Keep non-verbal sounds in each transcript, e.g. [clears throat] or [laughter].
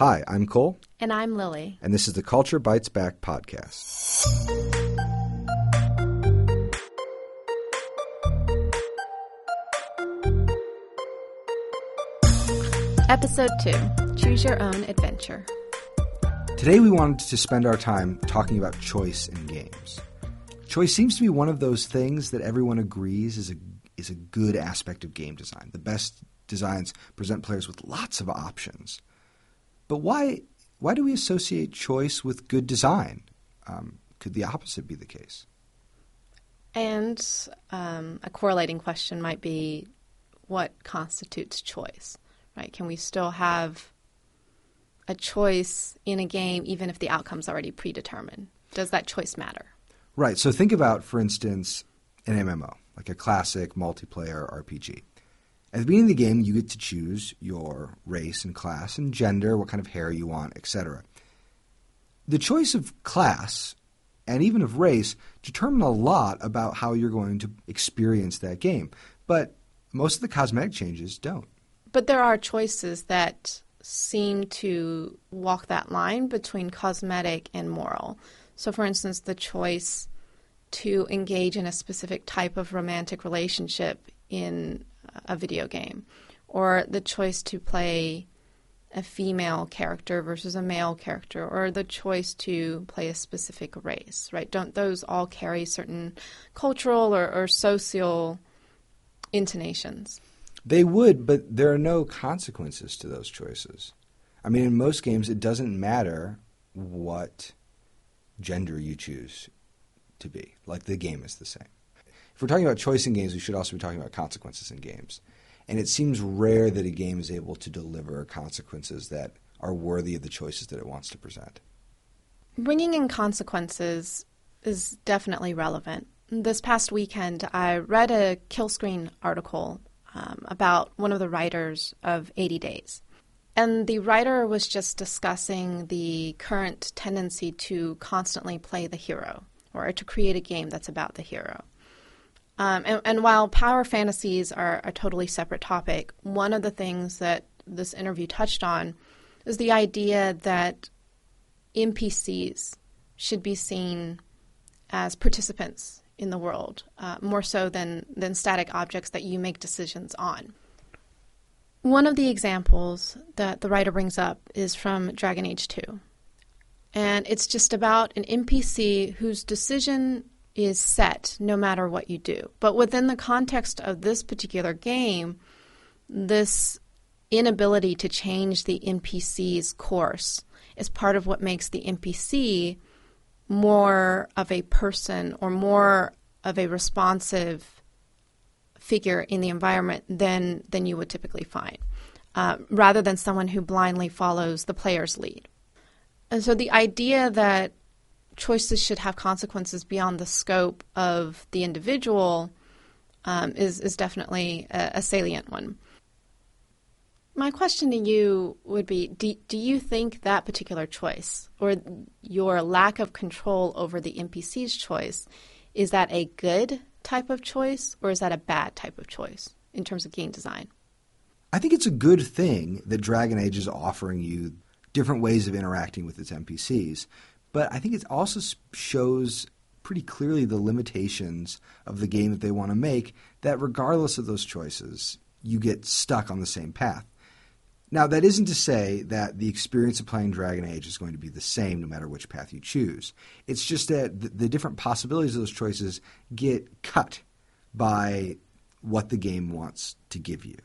Hi, I'm Cole. And I'm Lily. And this is the Culture Bites Back podcast. Episode 2 Choose Your Own Adventure. Today we wanted to spend our time talking about choice in games. Choice seems to be one of those things that everyone agrees is a is a good aspect of game design. The best designs present players with lots of options. But why why do we associate choice with good design? Um, could the opposite be the case? And um, a correlating question might be what constitutes choice, right? Can we still have a choice in a game even if the outcome's already predetermined? Does that choice matter? Right. So think about, for instance, an MMO, like a classic multiplayer RPG. At the beginning of the game, you get to choose your race and class and gender, what kind of hair you want, etc. The choice of class and even of race determine a lot about how you're going to experience that game. But most of the cosmetic changes don't. But there are choices that seem to walk that line between cosmetic and moral. So, for instance, the choice to engage in a specific type of romantic relationship in a video game, or the choice to play a female character versus a male character, or the choice to play a specific race, right? Don't those all carry certain cultural or, or social intonations? They would, but there are no consequences to those choices. I mean, in most games, it doesn't matter what gender you choose to be. Like the game is the same. If we're talking about choice in games, we should also be talking about consequences in games. And it seems rare that a game is able to deliver consequences that are worthy of the choices that it wants to present. Bringing in consequences is definitely relevant. This past weekend, I read a Kill Screen article um, about one of the writers of 80 Days. And the writer was just discussing the current tendency to constantly play the hero or to create a game that's about the hero. Um, and, and, while power fantasies are a totally separate topic, one of the things that this interview touched on is the idea that NPCs should be seen as participants in the world, uh, more so than, than static objects that you make decisions on. One of the examples that the writer brings up is from Dragon Age 2. And it's just about an NPC whose decision is set no matter what you do. But within the context of this particular game, this inability to change the NPC's course is part of what makes the NPC more of a person or more of a responsive figure in the environment than than you would typically find, uh, rather than someone who blindly follows the player's lead. And so the idea that choices should have consequences beyond the scope of the individual um, is is definitely a, a, salient one. My question to you would be: do, do you think that particular choice, or your lack of control over the NPC's choice, is that a good type of choice, or is that a bad type of choice in terms of game design? I think it's a good thing that Dragon Age is offering you different ways of interacting with its NPCs. But I think it also shows pretty clearly the limitations of the game that they want to make, that regardless of those choices, you get stuck on the same path. Now, that isn't to say that the experience of playing Dragon Age is going to be the same no matter which path you choose. It's just that the, different possibilities of those choices get cut by what the game wants to give you.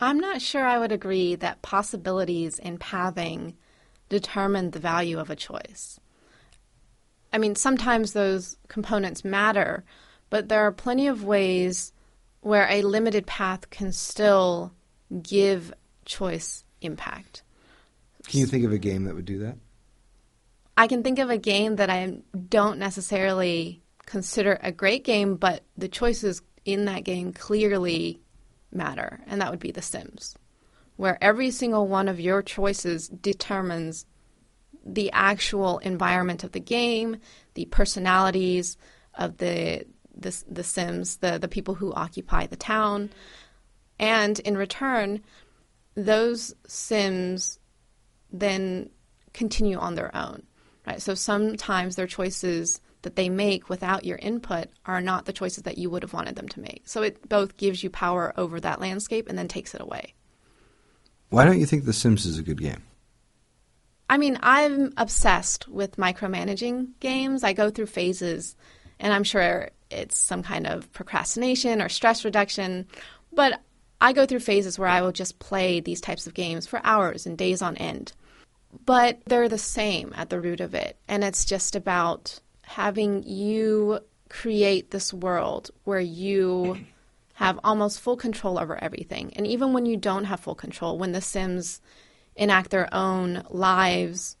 I'm not sure I would agree that possibilities in pathing determine the value of a choice. I mean, sometimes those components matter, but there are plenty of ways where a limited path can still give choice impact. Can you think of a game that would do that? I can think of a game that I don't necessarily consider a great game, but the choices in that game clearly matter, and that would be The Sims where every single one of your choices determines the actual environment of the game, the personalities of the the, the Sims, the, the people who occupy the town. And in return, those Sims then continue on their own. Right? So sometimes their choices that they make without your input are not the choices that you would have wanted them to make. So it both gives you power over that landscape and then takes it away. Why don't you think The Sims is a good game? I mean, I'm obsessed with micromanaging games. I go through phases, and I'm sure it's some kind of procrastination or stress reduction, but I go through phases where I will just play these types of games for hours and days on end. But they're the same at the root of it, and it's just about having you create this world where you have almost full control over everything. And even when you don't have full control, when the Sims enact their own lives,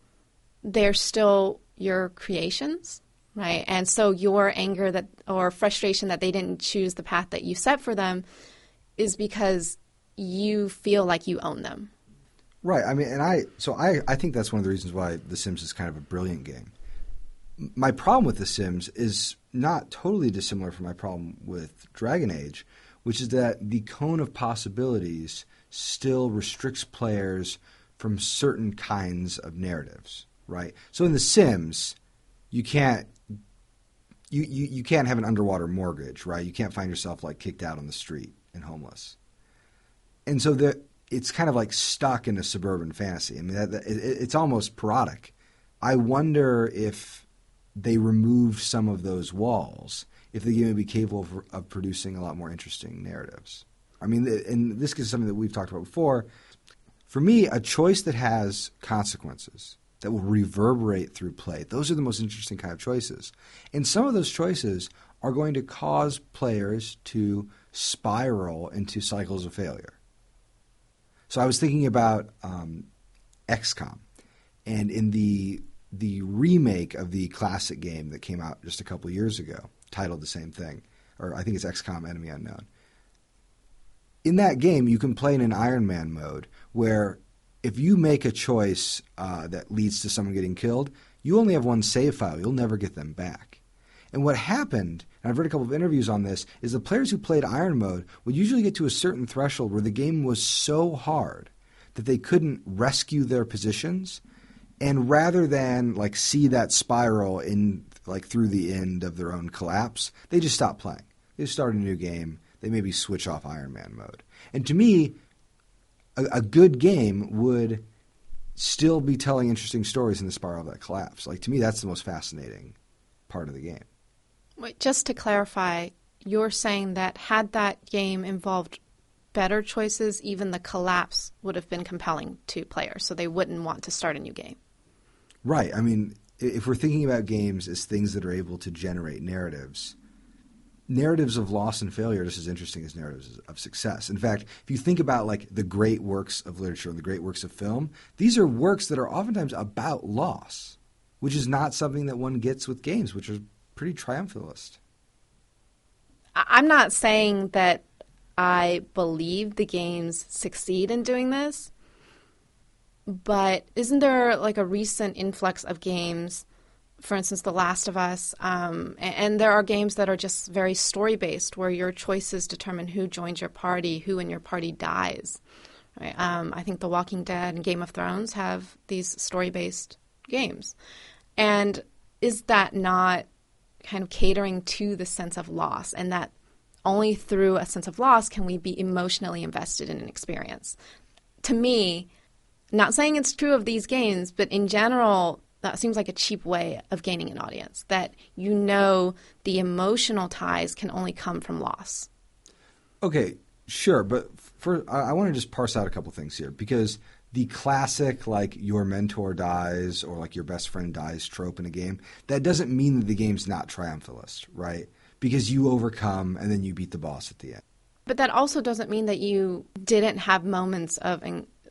they're still your creations, right? And so your anger that or frustration that they didn't choose the path that you set for them is because you feel like you own them. Right. I mean, and I so I I think that's one of the reasons why The Sims is kind of a brilliant game. My problem with The Sims is not totally dissimilar from my problem with Dragon Age, which is that the cone of possibilities still restricts players from certain kinds of narratives, right? So in The Sims, you can't you, you, you can't have an underwater mortgage, right? You can't find yourself like kicked out on the street and homeless. And so the it's kind of like stuck in a suburban fantasy. I mean, that, that, it, it's almost parodic. I wonder if they removed some of those walls, if the game would be capable of, of producing a lot more interesting narratives. I mean, and this is something that we've talked about before. For me, a choice that has consequences that will reverberate through play, those are the most interesting kind of choices. And some of those choices are going to cause players to spiral into cycles of failure. So I was thinking about um, XCOM, and in the the remake of the classic game that came out just a couple years ago, titled the same thing, or I think it's XCOM Enemy Unknown in that game, you can play in an Iron Man mode where if you make a choice uh, that leads to someone getting killed, you only have one save file. You'll never get them back. And what happened, and I've read a couple of interviews on this, is the players who played Iron Mode would usually get to a certain threshold where the game was so hard that they couldn't rescue their positions. And rather than like see that spiral in like through the end of their own collapse, they just stop playing. They just started a new game they maybe switch off Iron Man mode. And to me, a, a good game would still be telling interesting stories in the spiral of that collapse. Like to me, that's the most fascinating part of the game. Wait, just to clarify, you're saying that had that game involved better choices, even the collapse would have been compelling to players, so they wouldn't want to start a new game. Right. I mean, if we're thinking about games as things that are able to generate narratives, narratives of loss and failure are just as interesting as narratives of success. In fact, if you think about like the great works of literature and the great works of film, these are works that are oftentimes about loss, which is not something that one gets with games, which are pretty triumphalist. I'm not saying that I believe the games succeed in doing this, but isn't there like a recent influx of games for instance, The Last of Us. Um, and, and, there are games that are just very story based, where your choices determine who joins your party, who in your party dies. Right? Um, I think The Walking Dead and Game of Thrones have these story based games. And is that not kind of catering to the sense of loss and that only through a sense of loss can we be emotionally invested in an experience? To me, not saying it's true of these games, but in general, that seems like a cheap way of gaining an audience that you know the emotional ties can only come from loss. Okay sure but for i, I want to just parse out a couple things here because the classic like your mentor dies or like your best friend dies trope in a game that doesn't mean that the game's not triumphalist right? Because you overcome and then you beat the boss at the end. But that also doesn't mean that you didn't have moments of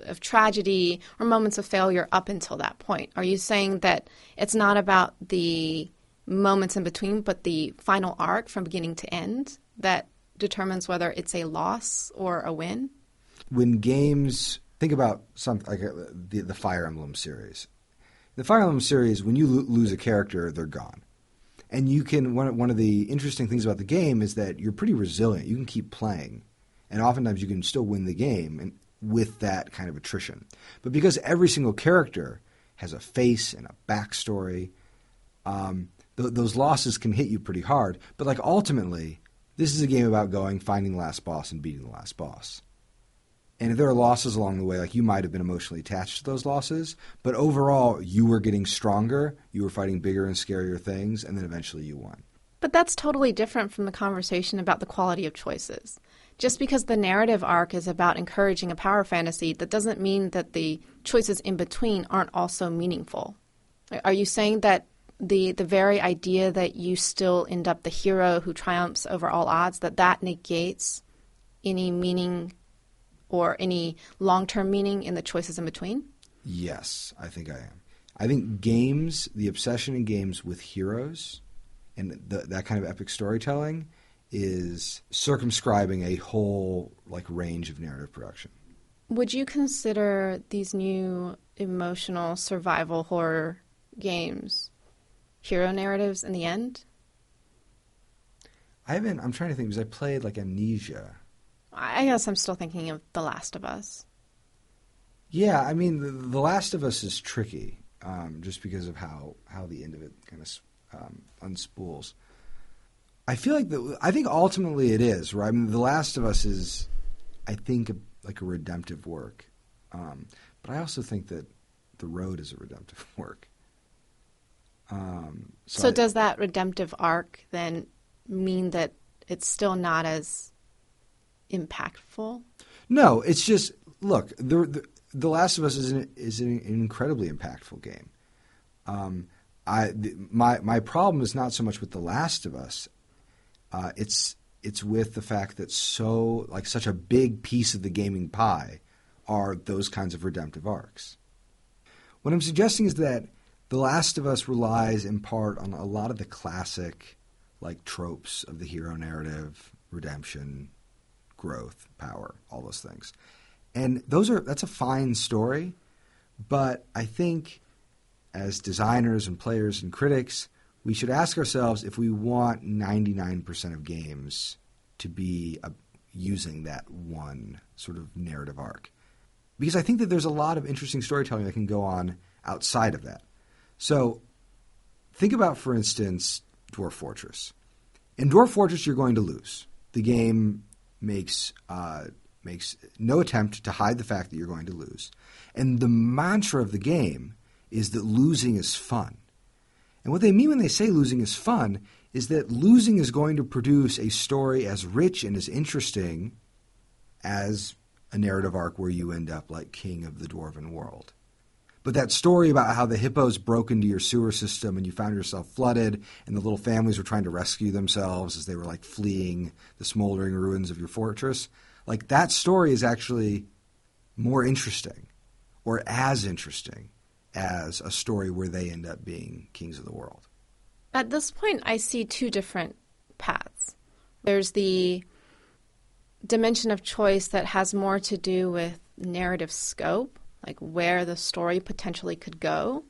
of tragedy or moments of failure up until that point? Are you saying that it's not about the moments in between, but the final arc from beginning to end that determines whether it's a loss or a win? When games think about something like uh, the, the Fire Emblem series, the Fire Emblem series, when you lo- lose a character, they're gone. And you can one one of the interesting things about the game is that you're pretty resilient. You can keep playing, and oftentimes you can still win the game. And with that kind of attrition. But because every single character has a face and a backstory, um, th- those losses can hit you pretty hard. But like ultimately, this is a game about going, finding the last boss, and beating the last boss. And if there are losses along the way, like you might have been emotionally attached to those losses, but overall, you were getting stronger, you were fighting bigger and scarier things, and then eventually you won. But that's totally different from the conversation about the quality of choices. Just because the narrative arc is about encouraging a power fantasy, that doesn't mean that the choices in between aren't also meaningful. Are you saying that the the very idea that you still end up the hero who triumphs over all odds that that negates any meaning or any long-term meaning in the choices in between? Yes, I think I am. I think games, the obsession in games with heroes and the, that kind of epic storytelling is circumscribing a whole like range of narrative production. Would you consider these new emotional survival horror games hero narratives in the end? I haven't. I'm trying to think because I played like Amnesia. I guess I'm still thinking of The Last of Us. Yeah, I mean, The, the Last of Us is tricky um, just because of how how the end of it kind of um, unspools. I feel like the, I think ultimately it is right. I mean, The Last of Us is, I think, a, like a redemptive work, um, but I also think that The Road is a redemptive [laughs] work. Um, so, so I, does that redemptive arc then mean that it's still not as impactful? No, it's just look. The the, the Last of Us is an, is an incredibly impactful game. Um, I the, my my problem is not so much with The Last of Us. Uh, it's it's with the fact that so like such a big piece of the gaming pie are those kinds of redemptive arcs. What I'm suggesting is that the Last of Us relies in part on a lot of the classic like tropes of the hero narrative, redemption, growth, power, all those things. And those are that's a fine story, but I think as designers and players and critics, we should ask ourselves if we want 99% of games to be a, using that one sort of narrative arc. Because I think that there's a lot of interesting storytelling that can go on outside of that. So think about, for instance, Dwarf Fortress. In Dwarf Fortress, you're going to lose. The game makes uh, makes no attempt to hide the fact that you're going to lose, and the mantra of the game is that losing is fun. And what they mean when they say losing is fun is that losing is going to produce a story as rich and as interesting as a narrative arc where you end up like king of the dwarven world. But that story about how the hippos broke into your sewer system and you found yourself flooded and the little families were trying to rescue themselves as they were like fleeing the smoldering ruins of your fortress, like that story is actually more interesting or as interesting as a story where they end up being kings of the world. At this point, I see two different paths. There's the dimension of choice that has more to do with narrative scope like where the story potentially could go,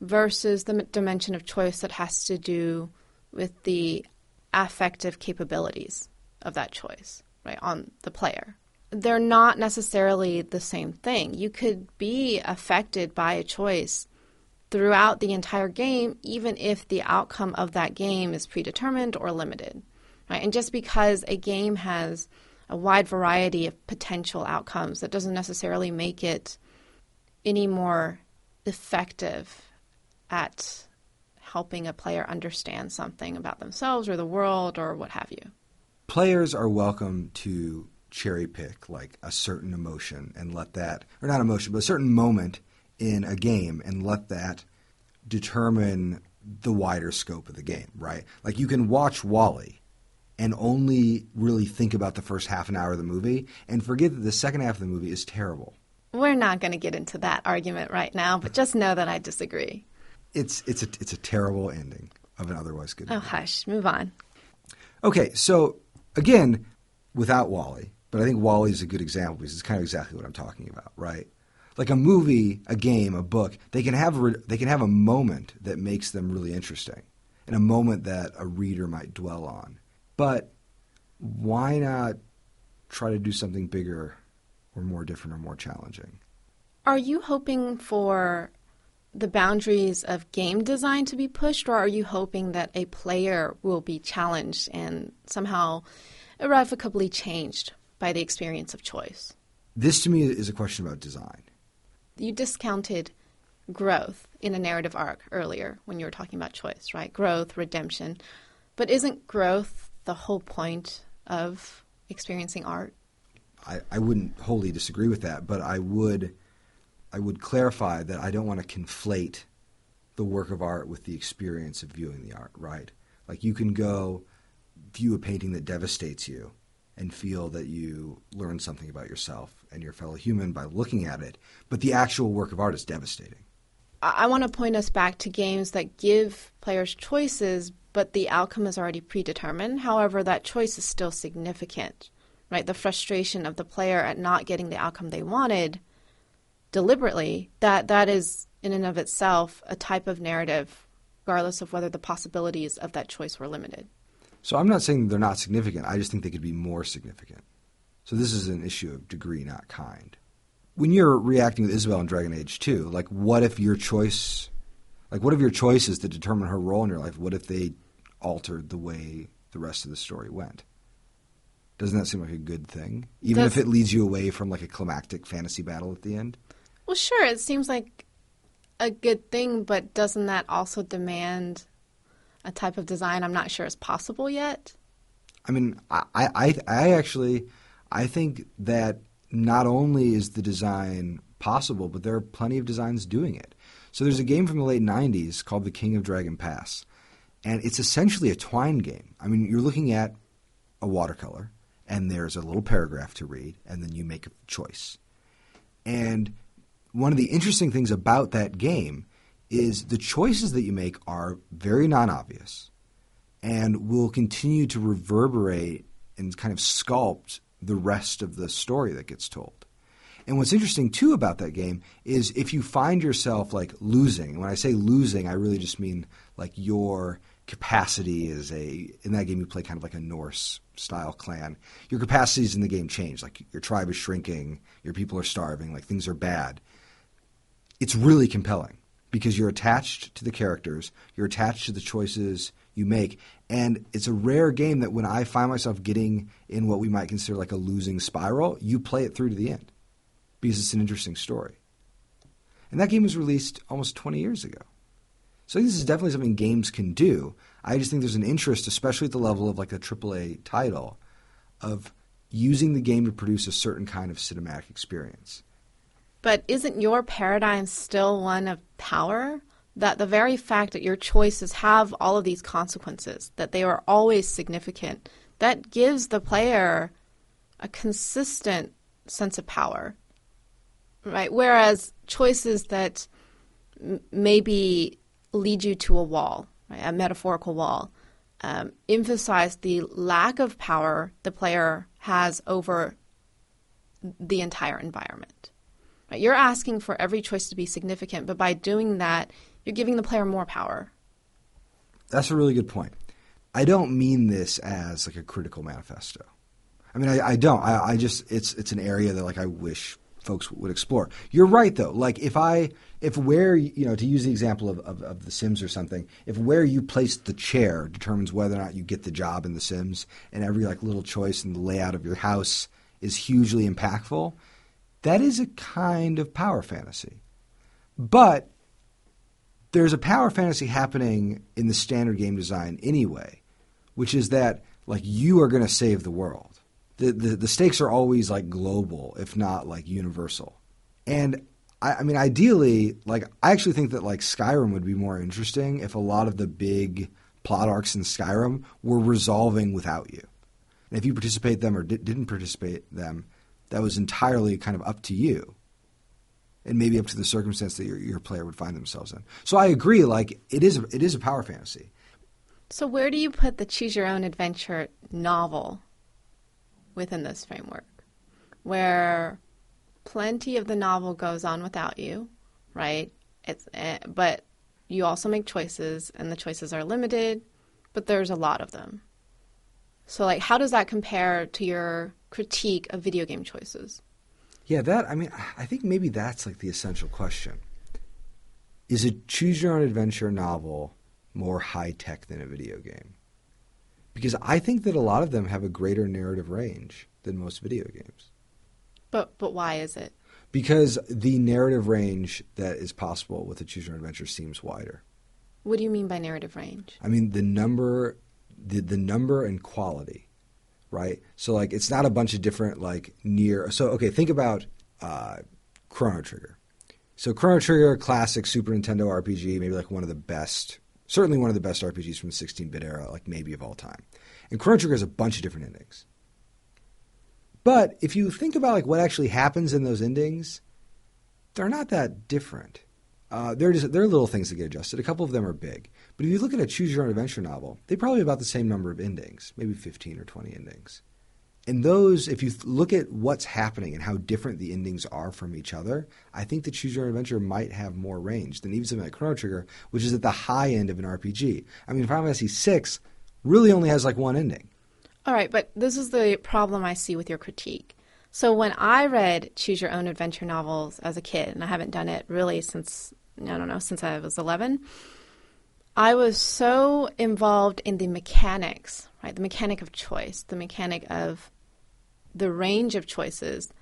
versus the dimension of choice that has to do with the affective capabilities of that choice, right, on the player. They're not necessarily the same thing. You could be affected by a choice throughout the entire game, even if the outcome of that game is predetermined or limited. Right? And just because a game has a wide variety of potential outcomes, that doesn't necessarily make it any more effective at helping a player understand something about themselves or the world or what have you. Players are welcome to cherry pick like a certain emotion and let that, or not emotion, but a certain moment in a game and let that determine the wider scope of the game, right? Like you can watch WALL-E and only really think about the first half an hour of the movie and forget that the second half of the movie is terrible. We're not going to get into that argument right now, but just know that I disagree. It's it's a it's a terrible ending of an otherwise good. Oh, movie. hush, move on. Okay, so again, without WALL-E, but I think WALL-E is a good example because it's kind of exactly what I'm talking about, right? Like a movie, a game, a book, they can have a, they can have a moment that makes them really interesting, and a moment that a reader might dwell on. But why not try to do something bigger or more different or more challenging. Are you hoping for the boundaries of game design to be pushed, or are you hoping that a player will be challenged and somehow irrevocably changed by the experience of choice? This to me is a question about design. You discounted growth in a narrative arc earlier when you were talking about choice, right? Growth, redemption. But isn't growth the whole point of experiencing art? I, I wouldn't wholly disagree with that, but I would I would clarify that I don't want to conflate the work of art with the experience of viewing the art, right? Like you can go view a painting that devastates you and feel that you learn something about yourself and your fellow human by looking at it, but the actual work of art is devastating. I want to point us back to games that give players choices, but the outcome is already predetermined. However, that choice is still significant, right? The frustration of the player at not getting the outcome they wanted deliberately, that that is in and of itself a type of narrative, regardless of whether the possibilities of that choice were limited. So I'm not saying they're not significant. I just think they could be more significant. So this is an issue of degree, not kind. When you're reacting with Isabel in Dragon Age 2, like what if your choice, like what if your choices that determine her role in your life, what if they altered the way the rest of the story went? Doesn't that seem like a good thing? Even Does, if it leads you away from like a climactic fantasy battle at the end? Well, sure, it seems like a good thing, but doesn't that also demand a type of design I'm not sure is possible yet? I mean, I, I, I actually, I think that not only is the design possible, but there are plenty of designs doing it. So there's a game from the late 90s called The King of Dragon Pass, and it's essentially a twine game. I mean, you're looking at a watercolor, and there's a little paragraph to read, and then you make a choice. And one of the interesting things about that game is the choices that you make are very non-obvious and will continue to reverberate and kind of sculpt the rest of the story that gets told. And what's interesting too about that game is if you find yourself like losing, when I say losing, I really just mean like your capacity is a in that game you play kind of like a Norse style clan. Your capacities in the game change. Like your tribe is shrinking, your people are starving, like things are bad. It's really compelling because you're attached to the characters, you're attached to the choices you make, and it's a rare game that when I find myself getting in what we might consider like a losing spiral, you play it through to the end because it's an interesting story. And that game was released almost 20 years ago. So this is definitely something games can do. I just think there's an interest, especially at the level of like a AAA title, of using the game to produce a certain kind of cinematic experience. But isn't your paradigm still one of power? That the very fact that your choices have all of these consequences, that they are always significant, that gives the player a consistent sense of power. Right? Whereas choices that m- maybe lead you to a wall, right? a metaphorical wall, um, emphasize the lack of power the player has over the entire environment. Right? You're asking for every choice to be significant, but by doing that, you're giving the player more power. That's a really good point. I don't mean this as like a critical manifesto. I mean, I, I don't. I, I, just it's it's an area that like I wish folks would explore. You're right though. Like if I if where you know to use the example of, of, of The Sims or something, if where you place the chair determines whether or not you get the job in The Sims, and every like little choice in the layout of your house is hugely impactful, that is a kind of power fantasy. But there's a power fantasy happening in the standard game design anyway, which is that like you are going to save the world. The, the, the stakes are always like global, if not like universal. And I, I mean, ideally, like I actually think that like Skyrim would be more interesting if a lot of the big plot arcs in Skyrim were resolving without you. And if you participate them or di- didn't participate them, that was entirely kind of up to you and maybe up to the circumstance that your, your player would find themselves in. So I agree, like it is, it is a power fantasy. So where do you put the choose your own adventure novel within this framework, where plenty of the novel goes on without you, right? It's uh, but you also make choices, and the choices are limited, but there's a lot of them. So, like, how does that compare to your critique of video game choices? Yeah, that I mean, I think maybe that's like the essential question. Is a choose your own adventure novel more high tech than a video game? Because I think that a lot of them have a greater narrative range than most video games. But but why is it? Because the narrative range that is possible with a choose your own adventure seems wider. What do you mean by narrative range? I mean the number the, the number and quality, right? So like it's not a bunch of different like near so okay, think about uh, Chrono Trigger. So Chrono Trigger, classic Super Nintendo RPG, maybe like one of the best, certainly one of the best RPGs from the 16-bit era, like maybe of all time. And Chrono Trigger has a bunch of different endings. But if you think about like what actually happens in those endings, they're not that different. Uh, they're just they're little things that get adjusted. A couple of them are big, but if you look at a choose your own adventure novel, they probably have about the same number of endings, maybe fifteen or twenty endings. And those, if you look at what's happening and how different the endings are from each other, I think the Choose Your Own Adventure might have more range than even something like Chrono Trigger, which is at the high end of an RPG. I mean, Final Fantasy VI really only has like one ending. All right, but this is the problem I see with your critique. So when I read Choose Your Own Adventure novels as a kid, and I haven't done it really since, I don't know, since I was 11, I was so involved in the mechanics, right? The mechanic of choice, the mechanic of the range of choices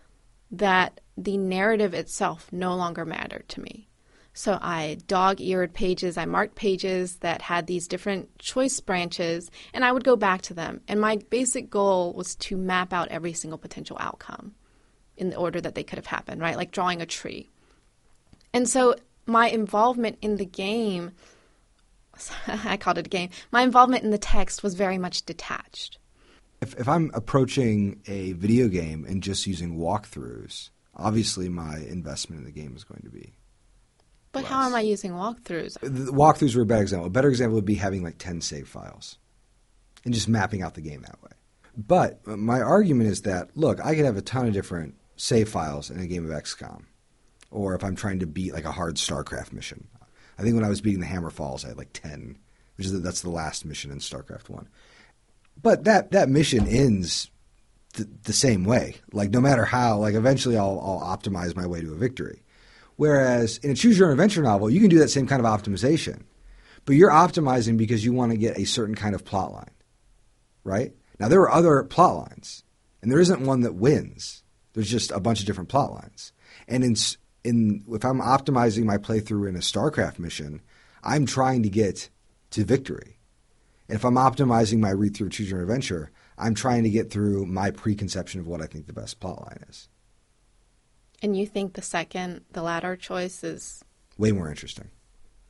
that the narrative itself no longer mattered to me. So I dog eared pages, I marked pages that had these different choice branches, and I would go back to them. And my basic goal was to map out every single potential outcome in the order that they could have happened, right? Like drawing a tree. And so my involvement in the game, [laughs] I called it a game, my involvement in the text was very much detached. If, if I'm approaching a video game and just using walkthroughs, obviously my investment in the game is going to be but how am I using walkthroughs? The walkthroughs were a bad example. A better example would be having like 10 save files and just mapping out the game that way. But my argument is that, look, I could have a ton of different save files in a game of XCOM. Or if I'm trying to beat like a hard StarCraft mission. I think when I was beating the Hammer Falls, I had like 10, which is that's the last mission in StarCraft 1. But that, that mission ends the, the same way. Like no matter how, like eventually I'll, I'll optimize my way to a victory. Whereas in a choose your own adventure novel, you can do that same kind of optimization, but you're optimizing because you want to get a certain kind of plot line, right? Now there are other plot lines, and there isn't one that wins. There's just a bunch of different plot lines. And in in if I'm optimizing my playthrough in a StarCraft mission, I'm trying to get to victory. And if I'm optimizing my read through Choose Your Adventure, I'm trying to get through my preconception of what I think the best plot line is. And you think the second, the latter choice is way more interesting,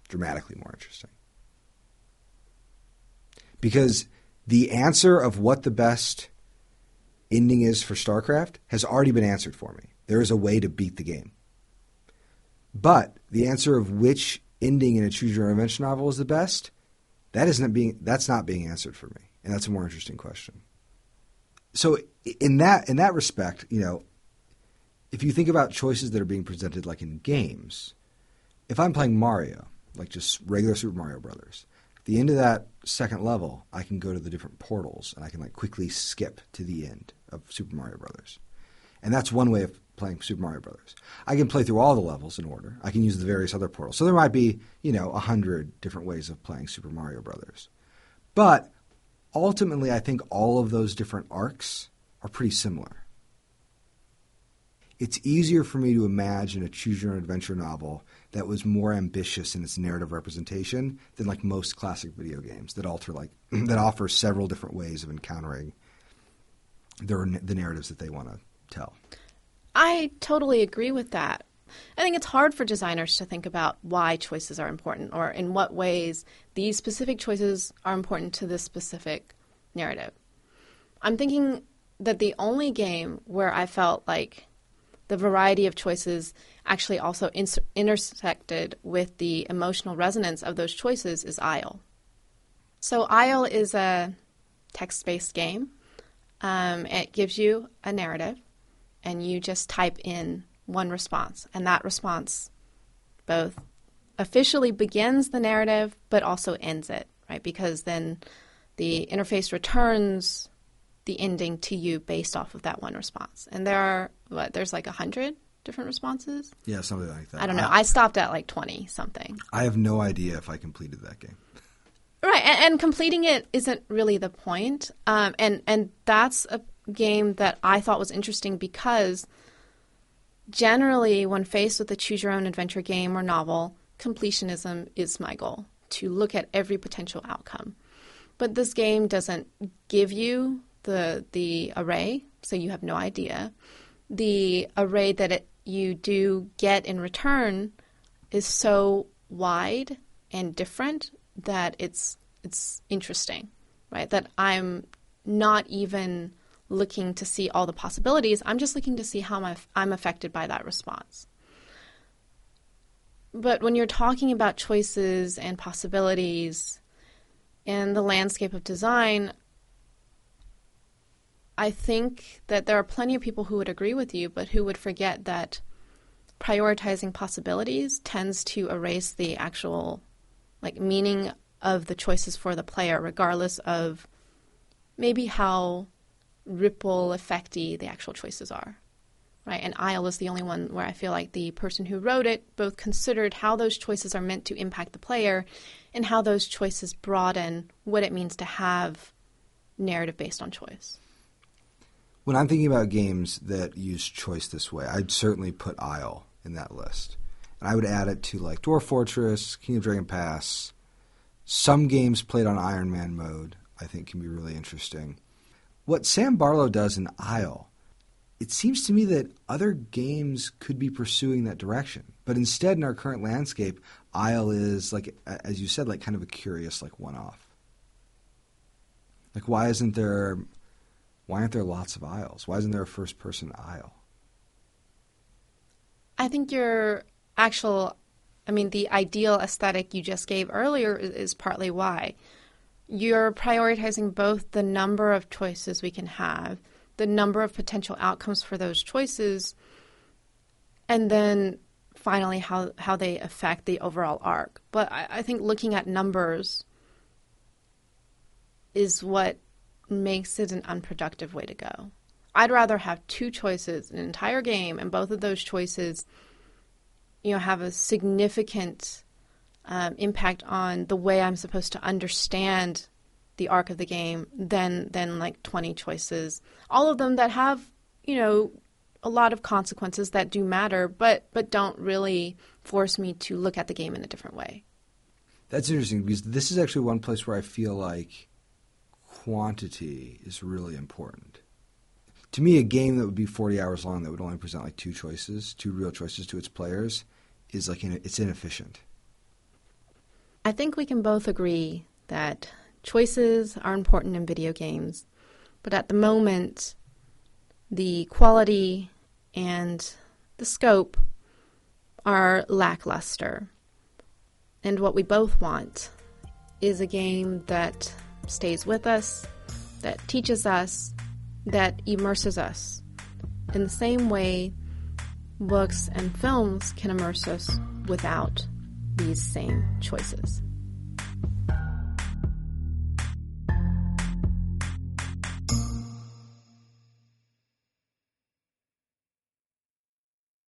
dramatically more interesting. Because the answer of what the best ending is for StarCraft has already been answered for me. There is a way to beat the game. But the answer of which ending in a choose your own adventure novel is the best, that isn't being that's not being answered for me. And that's a more interesting question. So in that in that respect, you know, if you think about choices that are being presented like in games, if I'm playing Mario, like just regular Super Mario Brothers, at the end of that second level, I can go to the different portals and I can like quickly skip to the end of Super Mario Brothers. And that's one way of playing Super Mario Brothers. I can play through all the levels in order. I can use the various other portals. So there might be, you know, a hundred different ways of playing Super Mario Brothers. But ultimately, I think all of those different arcs are pretty similar it's easier for me to imagine a choose your own adventure novel that was more ambitious in its narrative representation than like most classic video games that alter like [clears throat] that offer several different ways of encountering their the narratives that they want to tell. I totally agree with that. I think it's hard for designers to think about why choices are important or in what ways these specific choices are important to this specific narrative. I'm thinking that the only game where I felt like the variety of choices actually also ins- intersected with the emotional resonance of those choices is Aisle. So, Aisle is a text based game. Um, it gives you a narrative, and you just type in one response, and that response both officially begins the narrative but also ends it, right? Because then the interface returns the ending to you based off of that one response. And there are what there's like a hundred different responses. Yeah, something like that. I don't know. I, I stopped at like twenty something. I have no idea if I completed that game. Right, and, and completing it isn't really the point. Um, and and that's a game that I thought was interesting because generally, when faced with a choose your own adventure game or novel, completionism is my goal to look at every potential outcome. But this game doesn't give you the the array, so you have no idea. The array that it, you do get in return is so wide and different that it's it's interesting, right? That I'm not even looking to see all the possibilities. I'm just looking to see how I'm, I'm affected by that response. But when you're talking about choices and possibilities in the landscape of design, I think that there are plenty of people who would agree with you, but who would forget that prioritizing possibilities tends to erase the actual like meaning of the choices for the player, regardless of maybe how ripple effecty the actual choices are. Right? And Aisle is the only one where I feel like the person who wrote it both considered how those choices are meant to impact the player and how those choices broaden what it means to have narrative based on choice. When I'm thinking about games that use choice this way, I'd certainly put Aisle in that list. And I would add it to like Dwarf Fortress, King of Dragon Pass. Some games played on Iron Man mode, I think, can be really interesting. What Sam Barlow does in Aisle, it seems to me that other games could be pursuing that direction. But instead, in our current landscape, Aisle is like, as you said, like kind of a curious, like one off. Like, why isn't there why aren't there lots of Aisles? Why isn't there a first person Aisle? I think your actual, I mean, the ideal aesthetic you just gave earlier is, is partly why. You're prioritizing both the number of choices we can have, the number of potential outcomes for those choices, and then finally how, how they affect the overall arc. But I, I think looking at numbers is what makes it an unproductive way to go. I'd rather have two choices an entire game, and both of those choices, you know, have a significant um, impact on the way I'm supposed to understand the arc of the game than than like 20 choices. All of them that have, you know, a lot of consequences that do matter, but but don't really force me to look at the game in a different way. That's interesting because this is actually one place where I feel like quantity is really important. To me, a game that would be 40 hours long that would only present like two choices, two real choices to its players, is like it's inefficient. I think we can both agree that choices are important in video games, but at the moment, the quality and the scope are lackluster. And what we both want is a game that stays with us, that teaches us, that immerses us. In the same way, books and films can immerse us without these same choices.